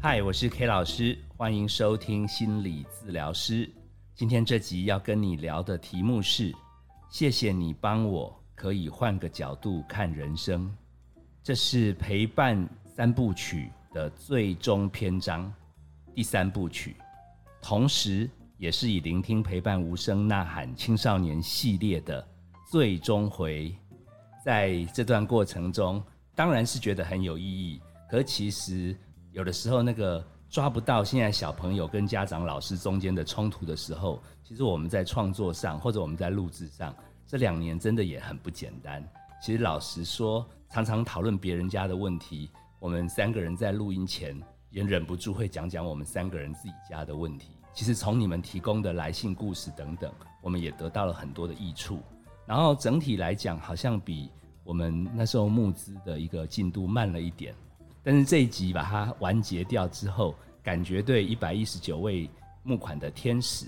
嗨，我是 K 老师，欢迎收听心理治疗师。今天这集要跟你聊的题目是：谢谢你帮我，可以换个角度看人生。这是陪伴三部曲的最终篇章，第三部曲，同时也是以聆听、陪伴、无声呐喊青少年系列的最终回。在这段过程中，当然是觉得很有意义，可其实。有的时候，那个抓不到现在小朋友跟家长、老师中间的冲突的时候，其实我们在创作上或者我们在录制上，这两年真的也很不简单。其实老实说，常常讨论别人家的问题，我们三个人在录音前也忍不住会讲讲我们三个人自己家的问题。其实从你们提供的来信故事等等，我们也得到了很多的益处。然后整体来讲，好像比我们那时候募资的一个进度慢了一点。但是这一集把它完结掉之后，感觉对一百一十九位募款的天使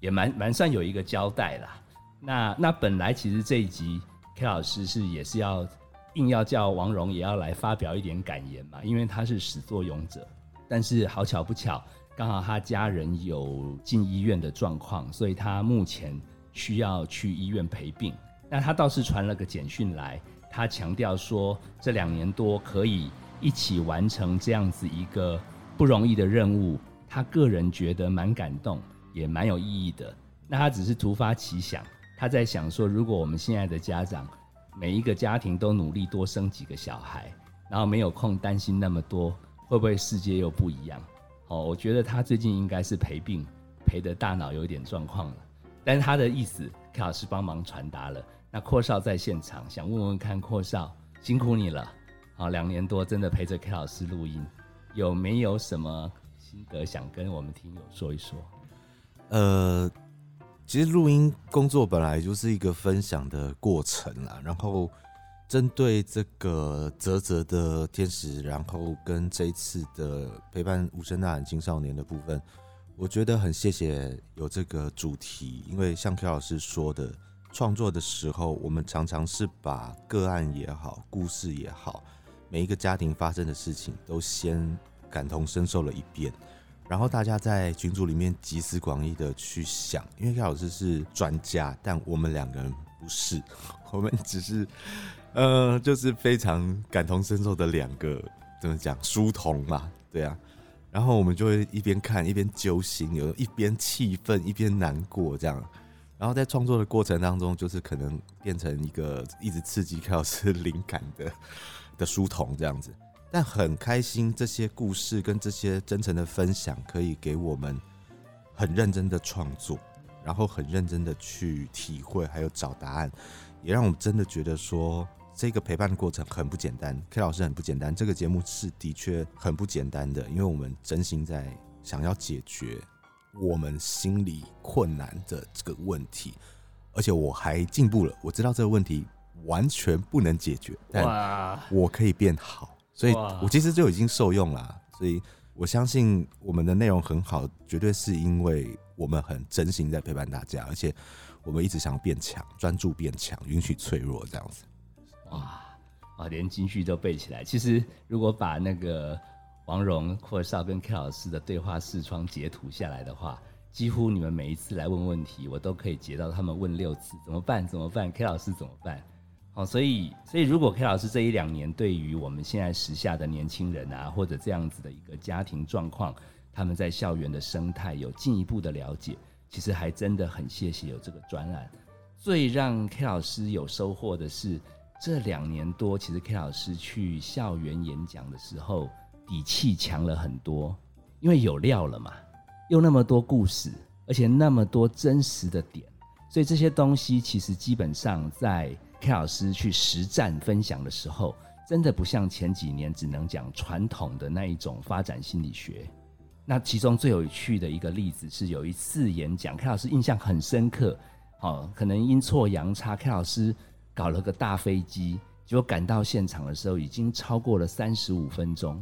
也蛮蛮算有一个交代啦。那那本来其实这一集 K 老师是也是要硬要叫王蓉也要来发表一点感言嘛，因为他是始作俑者。但是好巧不巧，刚好他家人有进医院的状况，所以他目前需要去医院陪病。那他倒是传了个简讯来，他强调说这两年多可以。一起完成这样子一个不容易的任务，他个人觉得蛮感动，也蛮有意义的。那他只是突发奇想，他在想说，如果我们现在的家长每一个家庭都努力多生几个小孩，然后没有空担心那么多，会不会世界又不一样？哦，我觉得他最近应该是陪病陪的大脑有点状况了。但是他的意思，K 老师帮忙传达了。那阔少在现场，想问问看，阔少辛苦你了。好，两年多真的陪着 K 老师录音，有没有什么心得想跟我们听友说一说？呃，其实录音工作本来就是一个分享的过程啦。然后针对这个泽泽的天使，然后跟这一次的陪伴无声呐喊青少年的部分，我觉得很谢谢有这个主题，因为像 K 老师说的，创作的时候，我们常常是把个案也好，故事也好。每一个家庭发生的事情都先感同身受了一遍，然后大家在群组里面集思广益的去想，因为盖老师是专家，但我们两个人不是，我们只是呃，就是非常感同身受的两个怎么讲书童嘛，对啊，然后我们就会一边看一边揪心，有一边气愤一边难过这样，然后在创作的过程当中，就是可能变成一个一直刺激 K 老师灵感的。的书童这样子，但很开心，这些故事跟这些真诚的分享，可以给我们很认真的创作，然后很认真的去体会，还有找答案，也让我们真的觉得说，这个陪伴的过程很不简单。K 老师很不简单，这个节目是的确很不简单的，因为我们真心在想要解决我们心理困难的这个问题，而且我还进步了，我知道这个问题。完全不能解决，但我可以变好，所以我其实就已经受用了。所以我相信我们的内容很好，绝对是因为我们很真心在陪伴大家，而且我们一直想要变强，专注变强，允许脆弱这样子。哇啊，连金句都背起来。其实如果把那个王蓉、阔少跟 K 老师的对话视窗截图下来的话，几乎你们每一次来问问题，我都可以截到他们问六次，怎么办？怎么办？K 老师怎么办？好，所以，所以如果 K 老师这一两年对于我们现在时下的年轻人啊，或者这样子的一个家庭状况，他们在校园的生态有进一步的了解，其实还真的很谢谢有这个专栏。最让 K 老师有收获的是，这两年多，其实 K 老师去校园演讲的时候，底气强了很多，因为有料了嘛，又那么多故事，而且那么多真实的点，所以这些东西其实基本上在。K 老师去实战分享的时候，真的不像前几年只能讲传统的那一种发展心理学。那其中最有趣的一个例子是，有一次演讲，K 老师印象很深刻。哦，可能阴错阳差，K 老师搞了个大飞机，结果赶到现场的时候，已经超过了三十五分钟。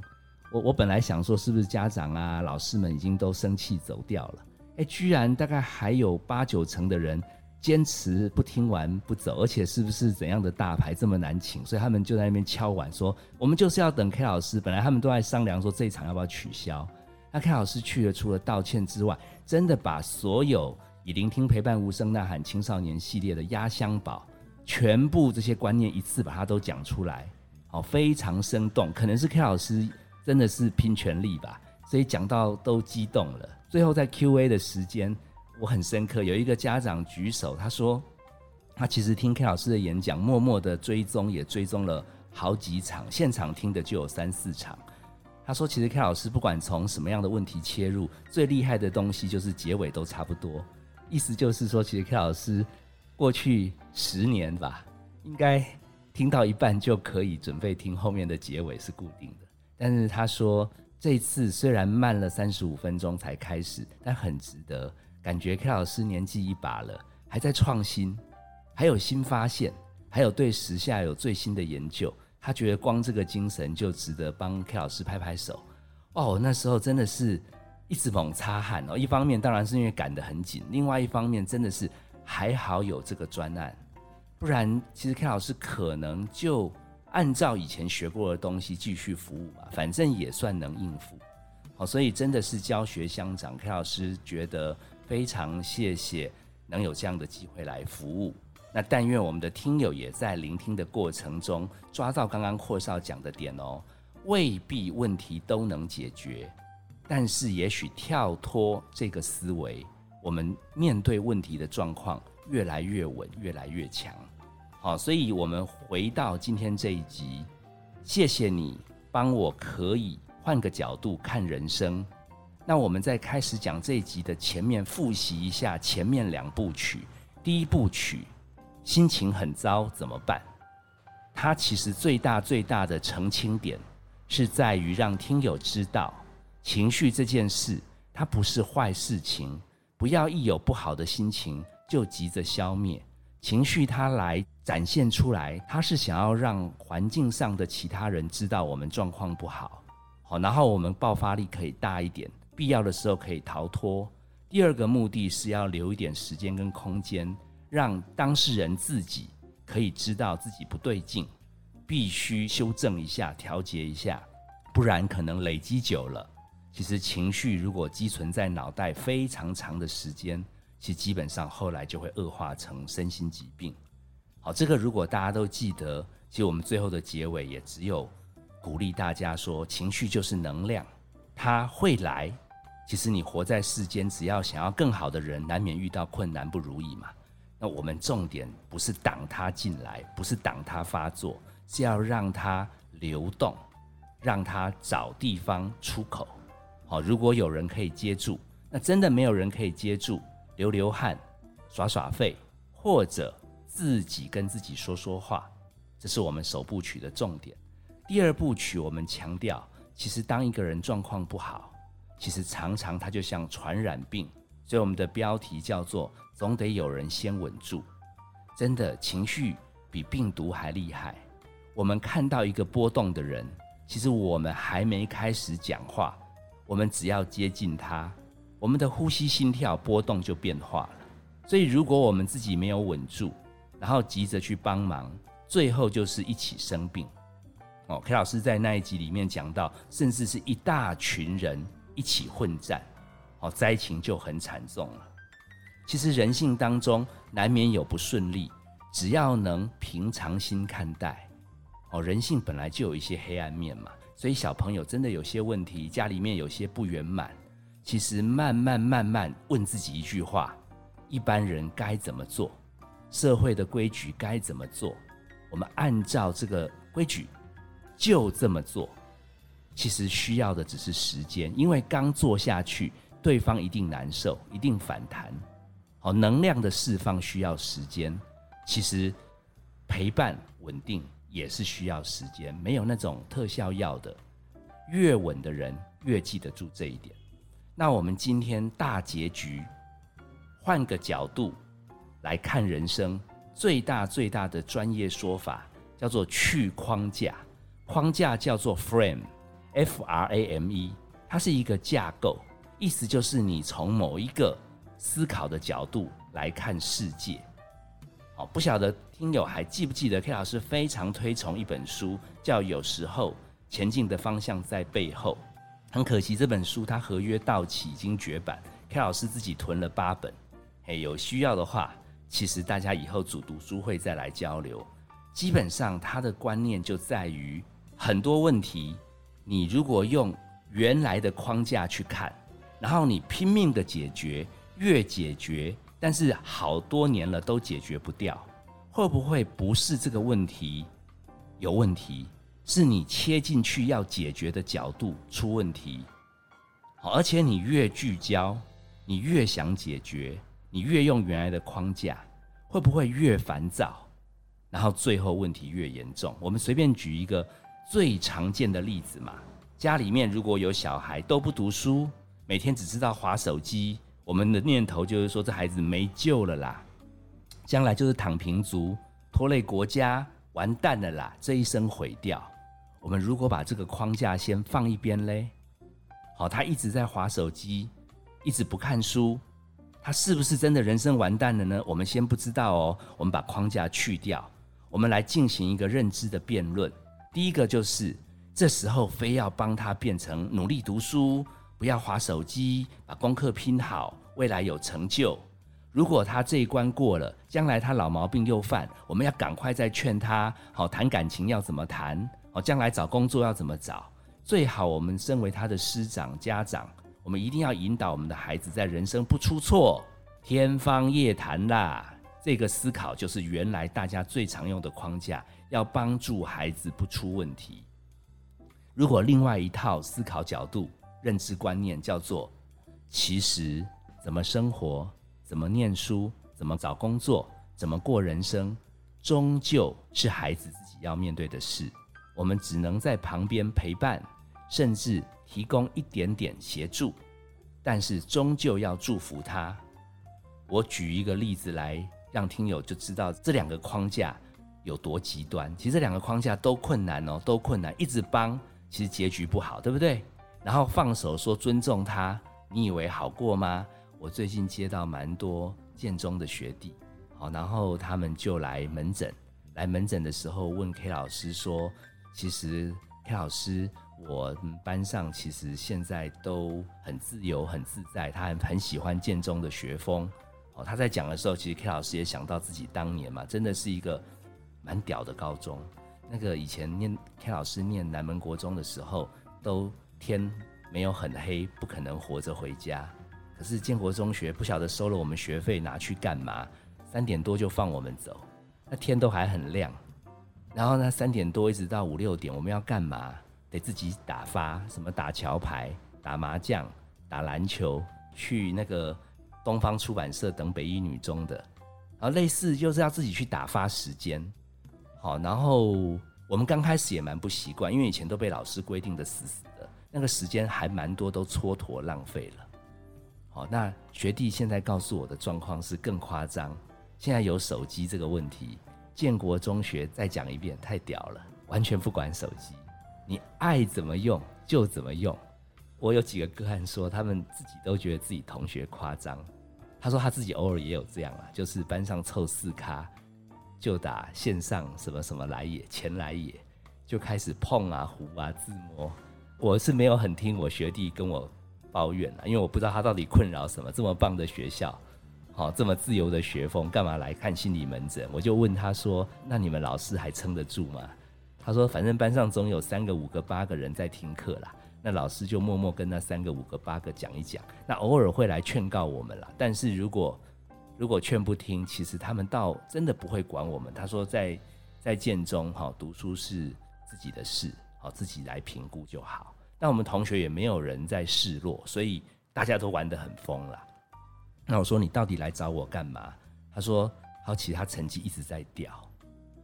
我我本来想说，是不是家长啊、老师们已经都生气走掉了？哎，居然大概还有八九成的人。坚持不听完不走，而且是不是怎样的大牌这么难请？所以他们就在那边敲碗说：“我们就是要等 K 老师。”本来他们都在商量说这一场要不要取消。那 K 老师去了，除了道歉之外，真的把所有以聆听陪伴无声呐喊青少年系列的压箱宝，全部这些观念一次把它都讲出来，好，非常生动。可能是 K 老师真的是拼全力吧，所以讲到都激动了。最后在 Q&A 的时间，我很深刻，有一个家长举手，他说他其实听 K 老师的演讲，默默的追踪，也追踪了好几场，现场听的就有三四场。他说：“其实 K 老师不管从什么样的问题切入，最厉害的东西就是结尾都差不多。意思就是说，其实 K 老师过去十年吧，应该听到一半就可以准备听后面的结尾是固定的。但是他说，这次虽然慢了三十五分钟才开始，但很值得。感觉 K 老师年纪一把了，还在创新，还有新发现，还有对时下有最新的研究。”他觉得光这个精神就值得帮 K 老师拍拍手哦。那时候真的是一直猛擦汗哦。一方面当然是因为赶得很紧，另外一方面真的是还好有这个专案，不然其实 K 老师可能就按照以前学过的东西继续服务吧，反正也算能应付。好，所以真的是教学相长，K 老师觉得非常谢谢能有这样的机会来服务。那但愿我们的听友也在聆听的过程中抓到刚刚阔少讲的点哦，未必问题都能解决，但是也许跳脱这个思维，我们面对问题的状况越来越稳，越来越强。好，所以我们回到今天这一集，谢谢你帮我可以换个角度看人生。那我们在开始讲这一集的前面，复习一下前面两部曲，第一部曲。心情很糟怎么办？它其实最大最大的澄清点是在于让听友知道，情绪这件事它不是坏事情，不要一有不好的心情就急着消灭情绪。它来展现出来，它是想要让环境上的其他人知道我们状况不好，好，然后我们爆发力可以大一点，必要的时候可以逃脱。第二个目的是要留一点时间跟空间。让当事人自己可以知道自己不对劲，必须修正一下、调节一下，不然可能累积久了，其实情绪如果积存在脑袋非常长的时间，其实基本上后来就会恶化成身心疾病。好，这个如果大家都记得，其实我们最后的结尾也只有鼓励大家说，情绪就是能量，它会来。其实你活在世间，只要想要更好的人，难免遇到困难不如意嘛。那我们重点不是挡他进来，不是挡他发作，是要让它流动，让它找地方出口。好，如果有人可以接住，那真的没有人可以接住，流流汗，耍耍废，或者自己跟自己说说话，这是我们首部曲的重点。第二部曲我们强调，其实当一个人状况不好，其实常常他就像传染病，所以我们的标题叫做。总得有人先稳住，真的情绪比病毒还厉害。我们看到一个波动的人，其实我们还没开始讲话，我们只要接近他，我们的呼吸、心跳波动就变化了。所以，如果我们自己没有稳住，然后急着去帮忙，最后就是一起生病。哦，K 老师在那一集里面讲到，甚至是一大群人一起混战，哦，灾情就很惨重了。其实人性当中难免有不顺利，只要能平常心看待，哦，人性本来就有一些黑暗面嘛。所以小朋友真的有些问题，家里面有些不圆满，其实慢慢慢慢问自己一句话：一般人该怎么做？社会的规矩该怎么做？我们按照这个规矩就这么做。其实需要的只是时间，因为刚做下去，对方一定难受，一定反弹。好，能量的释放需要时间，其实陪伴稳定也是需要时间，没有那种特效药的。越稳的人越记得住这一点。那我们今天大结局，换个角度来看人生，最大最大的专业说法叫做去框架，框架叫做 frame，f r a m e，它是一个架构，意思就是你从某一个。思考的角度来看世界，好，不晓得听友还记不记得 K 老师非常推崇一本书，叫《有时候前进的方向在背后》。很可惜这本书它合约到期已经绝版，K 老师自己囤了八本。嘿，有需要的话，其实大家以后组读书会再来交流。基本上他的观念就在于很多问题，你如果用原来的框架去看，然后你拼命的解决，越解决，但是好多年了都解决不掉，会不会不是这个问题有问题，是你切进去要解决的角度出问题？好，而且你越聚焦，你越想解决，你越用原来的框架，会不会越烦躁？然后最后问题越严重。我们随便举一个最常见的例子嘛，家里面如果有小孩都不读书，每天只知道划手机，我们的念头就是说这孩子没救了啦，将来就是躺平族，拖累国家，完蛋了啦，这一生毁掉。我们如果把这个框架先放一边嘞，好，他一直在划手机，一直不看书，他是不是真的人生完蛋了呢？我们先不知道哦，我们把框架去掉。我们来进行一个认知的辩论。第一个就是，这时候非要帮他变成努力读书，不要划手机，把功课拼好，未来有成就。如果他这一关过了，将来他老毛病又犯，我们要赶快再劝他。好，谈感情要怎么谈？好，将来找工作要怎么找？最好我们身为他的师长、家长，我们一定要引导我们的孩子在人生不出错，天方夜谭啦。这个思考就是原来大家最常用的框架，要帮助孩子不出问题。如果另外一套思考角度、认知观念叫做，其实怎么生活、怎么念书、怎么找工作、怎么过人生，终究是孩子自己要面对的事。我们只能在旁边陪伴，甚至提供一点点协助，但是终究要祝福他。我举一个例子来。让听友就知道这两个框架有多极端。其实这两个框架都困难哦，都困难。一直帮，其实结局不好，对不对？然后放手说尊重他，你以为好过吗？我最近接到蛮多建中的学弟，好，然后他们就来门诊。来门诊的时候问 K 老师说：“其实 K 老师，我班上其实现在都很自由、很自在，他很很喜欢建中的学风。”哦他在讲的时候，其实 K 老师也想到自己当年嘛，真的是一个蛮屌的高中。那个以前念 K 老师念南门国中的时候，都天没有很黑，不可能活着回家。可是建国中学不晓得收了我们学费拿去干嘛，三点多就放我们走，那天都还很亮。然后呢，三点多一直到五六点，我们要干嘛？得自己打发，什么打桥牌、打麻将、打篮球，去那个。东方出版社等北一女中的，然后类似就是要自己去打发时间，好，然后我们刚开始也蛮不习惯，因为以前都被老师规定的死死的，那个时间还蛮多都蹉跎浪费了。好，那学弟现在告诉我的状况是更夸张，现在有手机这个问题，建国中学再讲一遍，太屌了，完全不管手机，你爱怎么用就怎么用。我有几个个案说，他们自己都觉得自己同学夸张。他说他自己偶尔也有这样啊，就是班上凑四咖，就打线上什么什么来也，前来也，就开始碰啊、胡啊、自摸。我是没有很听我学弟跟我抱怨啊，因为我不知道他到底困扰什么。这么棒的学校，好这么自由的学风，干嘛来看心理门诊？我就问他说：“那你们老师还撑得住吗？”他说：“反正班上总有三个、五个、八个人在听课啦。”那老师就默默跟那三个、五个、八个讲一讲，那偶尔会来劝告我们啦。但是如果如果劝不听，其实他们倒真的不会管我们。他说在在建中哈读书是自己的事，好自己来评估就好。那我们同学也没有人在示弱，所以大家都玩得很疯了。那我说你到底来找我干嘛？他说好奇他成绩一直在掉，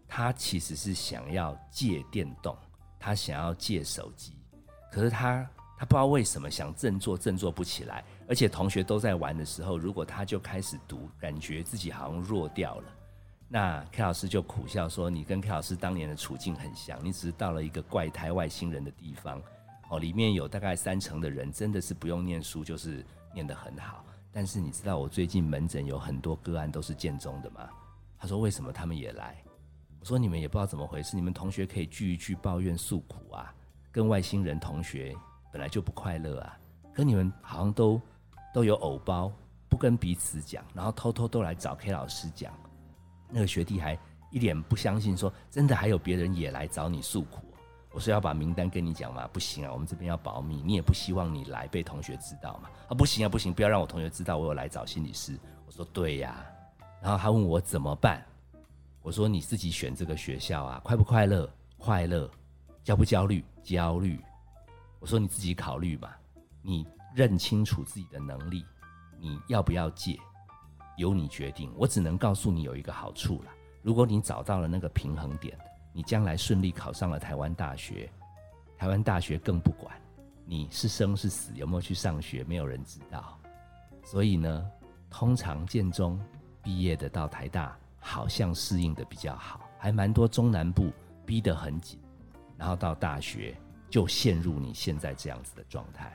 他其实是想要戒电动，他想要戒手机。可是他他不知道为什么想振作振作不起来，而且同学都在玩的时候，如果他就开始读，感觉自己好像弱掉了。那 K 老师就苦笑说：“你跟 K 老师当年的处境很像，你只是到了一个怪胎外星人的地方，哦，里面有大概三成的人真的是不用念书，就是念得很好。但是你知道我最近门诊有很多个案都是建中的吗？”他说为什么他们也来？我说你们也不知道怎么回事，你们同学可以聚一聚，抱怨诉苦啊，跟外星人同学本来就不快乐啊，可你们好像都都有偶包，不跟彼此讲，然后偷偷都来找 K 老师讲。那个学弟还一脸不相信，说真的还有别人也来找你诉苦。我说要把名单跟你讲嘛？不行啊，我们这边要保密，你也不希望你来被同学知道嘛？啊，不行啊，不行，不要让我同学知道我有来找心理师。我说对呀，然后他问我怎么办？我说你自己选这个学校啊，快不快乐？快乐，焦不焦虑？焦虑。我说你自己考虑嘛，你认清楚自己的能力，你要不要借，由你决定。我只能告诉你有一个好处了，如果你找到了那个平衡点。你将来顺利考上了台湾大学，台湾大学更不管你是生是死，有没有去上学，没有人知道。所以呢，通常建中毕业的到台大，好像适应的比较好，还蛮多中南部逼得很紧，然后到大学就陷入你现在这样子的状态。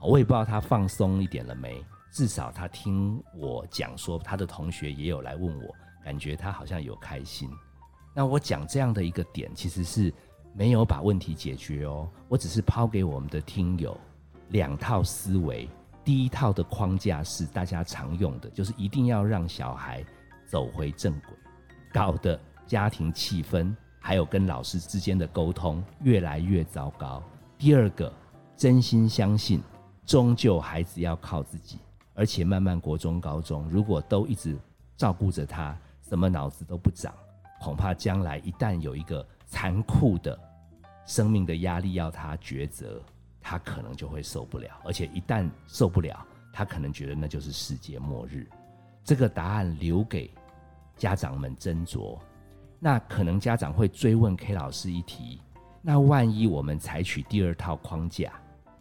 我也不知道他放松一点了没，至少他听我讲说，他的同学也有来问我，感觉他好像有开心。那我讲这样的一个点，其实是没有把问题解决哦。我只是抛给我们的听友两套思维。第一套的框架是大家常用的，就是一定要让小孩走回正轨，搞得家庭气氛还有跟老师之间的沟通越来越糟糕。第二个，真心相信，终究孩子要靠自己，而且慢慢国中、高中，如果都一直照顾着他，什么脑子都不长。恐怕将来一旦有一个残酷的生命的压力要他抉择，他可能就会受不了，而且一旦受不了，他可能觉得那就是世界末日。这个答案留给家长们斟酌。那可能家长会追问 K 老师一题：那万一我们采取第二套框架，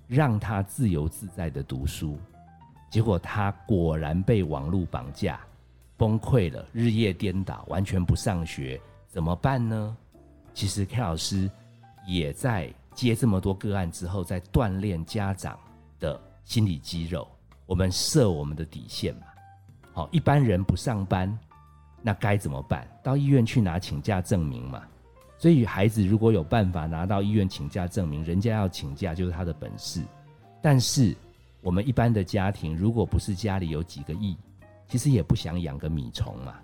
让他自由自在的读书，结果他果然被网络绑架？崩溃了，日夜颠倒，完全不上学，怎么办呢？其实 K 老师也在接这么多个案之后，在锻炼家长的心理肌肉。我们设我们的底线嘛。好，一般人不上班，那该怎么办？到医院去拿请假证明嘛。所以孩子如果有办法拿到医院请假证明，人家要请假就是他的本事。但是我们一般的家庭，如果不是家里有几个亿，其实也不想养个米虫嘛，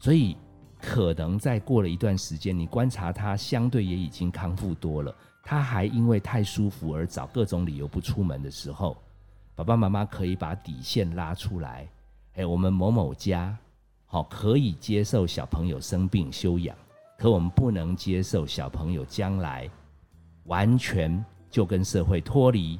所以可能再过了一段时间，你观察他相对也已经康复多了，他还因为太舒服而找各种理由不出门的时候，爸爸妈妈可以把底线拉出来。哎，我们某某家好可以接受小朋友生病休养，可我们不能接受小朋友将来完全就跟社会脱离，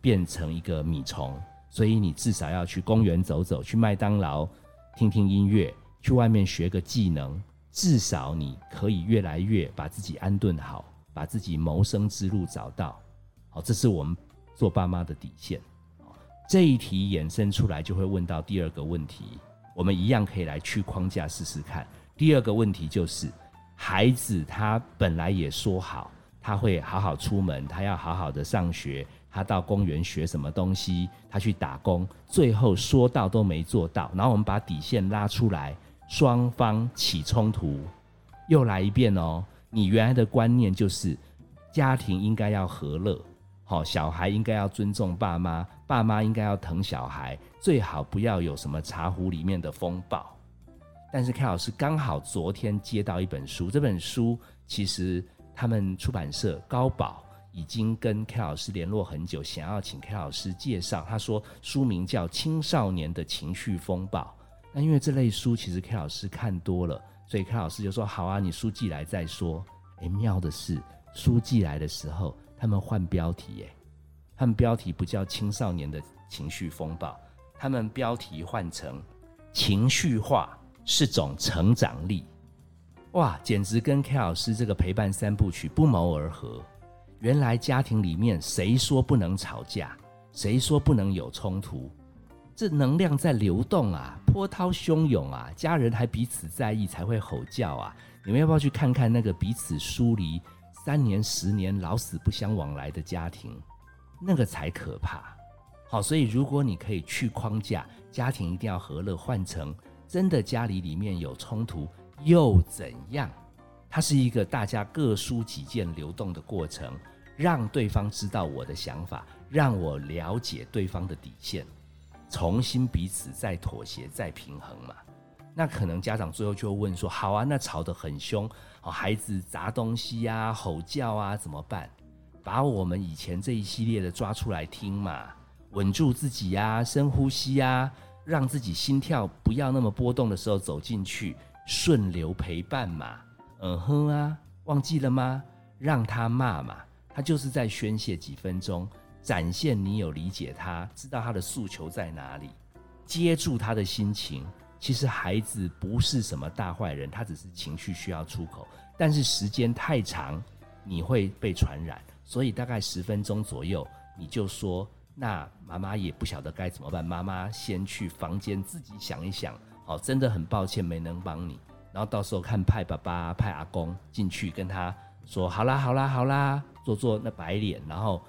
变成一个米虫。所以你至少要去公园走走，去麦当劳听听音乐，去外面学个技能，至少你可以越来越把自己安顿好，把自己谋生之路找到。好，这是我们做爸妈的底线。这一题衍生出来就会问到第二个问题，我们一样可以来去框架试试看。第二个问题就是，孩子他本来也说好，他会好好出门，他要好好的上学。他到公园学什么东西？他去打工，最后说到都没做到。然后我们把底线拉出来，双方起冲突，又来一遍哦。你原来的观念就是家庭应该要和乐，好，小孩应该要尊重爸妈，爸妈应该要疼小孩，最好不要有什么茶壶里面的风暴。但是 K 老师刚好昨天接到一本书，这本书其实他们出版社高宝。已经跟 K 老师联络很久，想要请 K 老师介绍。他说书名叫《青少年的情绪风暴》。那因为这类书其实 K 老师看多了，所以 K 老师就说：“好啊，你书寄来再说。”哎，妙的是，书寄来的时候，他们换标题，哎，他们标题不叫《青少年的情绪风暴》，他们标题换成《情绪化是种成长力》。哇，简直跟 K 老师这个陪伴三部曲不谋而合。原来家庭里面谁说不能吵架，谁说不能有冲突？这能量在流动啊，波涛汹涌啊，家人还彼此在意才会吼叫啊！你们要不要去看看那个彼此疏离三年、十年、老死不相往来的家庭？那个才可怕。好，所以如果你可以去框架，家庭一定要和乐，换成真的家里里面有冲突又怎样？它是一个大家各抒己见、流动的过程，让对方知道我的想法，让我了解对方的底线，重新彼此再妥协、再平衡嘛。那可能家长最后就会问说：“好啊，那吵得很凶，哦，孩子砸东西呀、吼叫啊，怎么办？把我们以前这一系列的抓出来听嘛，稳住自己呀，深呼吸呀，让自己心跳不要那么波动的时候走进去，顺流陪伴嘛。嗯哼啊，忘记了吗？让他骂嘛，他就是在宣泄几分钟，展现你有理解他，知道他的诉求在哪里，接住他的心情。”其实孩子不是什么大坏人，他只是情绪需要出口。但是时间太长，你会被传染，所以大概十分钟左右，你就说：“那妈妈也不晓得该怎么办。”妈妈先去房间自己想一想。好，真的很抱歉没能帮你。然后到时候看派爸爸、派阿公进去跟他说：“好啦，好啦，好啦，做做那白脸。”然后。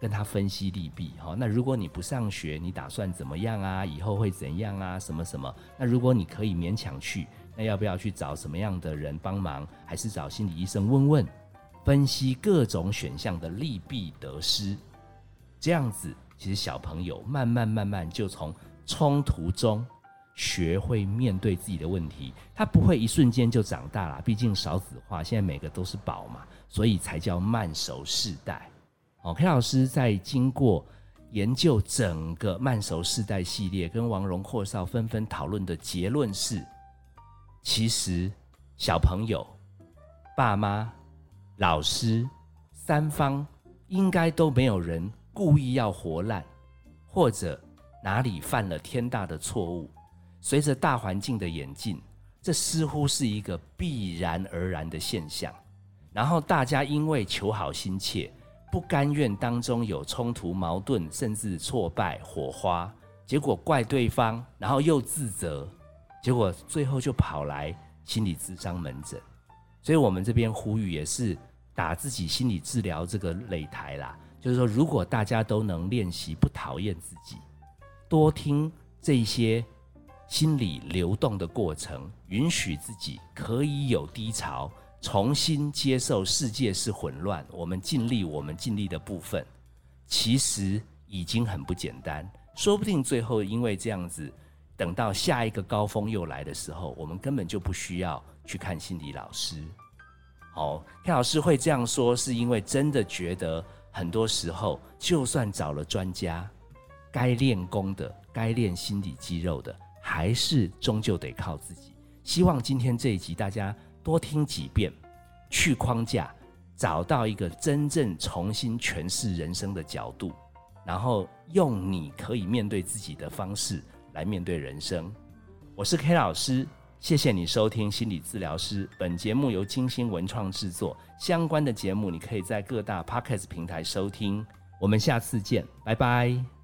跟他分析利弊，哈，那如果你不上学，你打算怎么样啊？以后会怎样啊？什么什么？那如果你可以勉强去，那要不要去找什么样的人帮忙？还是找心理医生问问，分析各种选项的利弊得失，这样子，其实小朋友慢慢慢慢就从冲突中学会面对自己的问题，他不会一瞬间就长大了，毕竟少子化，现在每个都是宝嘛，所以才叫慢熟世代。哦，K 老师在经过研究整个慢熟世代系列，跟王荣阔少纷纷讨论的结论是：其实小朋友、爸妈、老师三方应该都没有人故意要活烂，或者哪里犯了天大的错误。随着大环境的演进，这似乎是一个必然而然的现象。然后大家因为求好心切。不甘愿当中有冲突、矛盾，甚至挫败、火花，结果怪对方，然后又自责，结果最后就跑来心理咨商门诊。所以我们这边呼吁也是打自己心理治疗这个擂台啦，就是说，如果大家都能练习不讨厌自己，多听这些心理流动的过程，允许自己可以有低潮。重新接受世界是混乱，我们尽力我们尽力的部分，其实已经很不简单。说不定最后因为这样子，等到下一个高峰又来的时候，我们根本就不需要去看心理老师。哦，看老师会这样说，是因为真的觉得很多时候，就算找了专家，该练功的、该练心理肌肉的，还是终究得靠自己。希望今天这一集大家。多听几遍，去框架，找到一个真正重新诠释人生的角度，然后用你可以面对自己的方式来面对人生。我是 K 老师，谢谢你收听心理治疗师。本节目由金星文创制作，相关的节目你可以在各大 Podcast 平台收听。我们下次见，拜拜。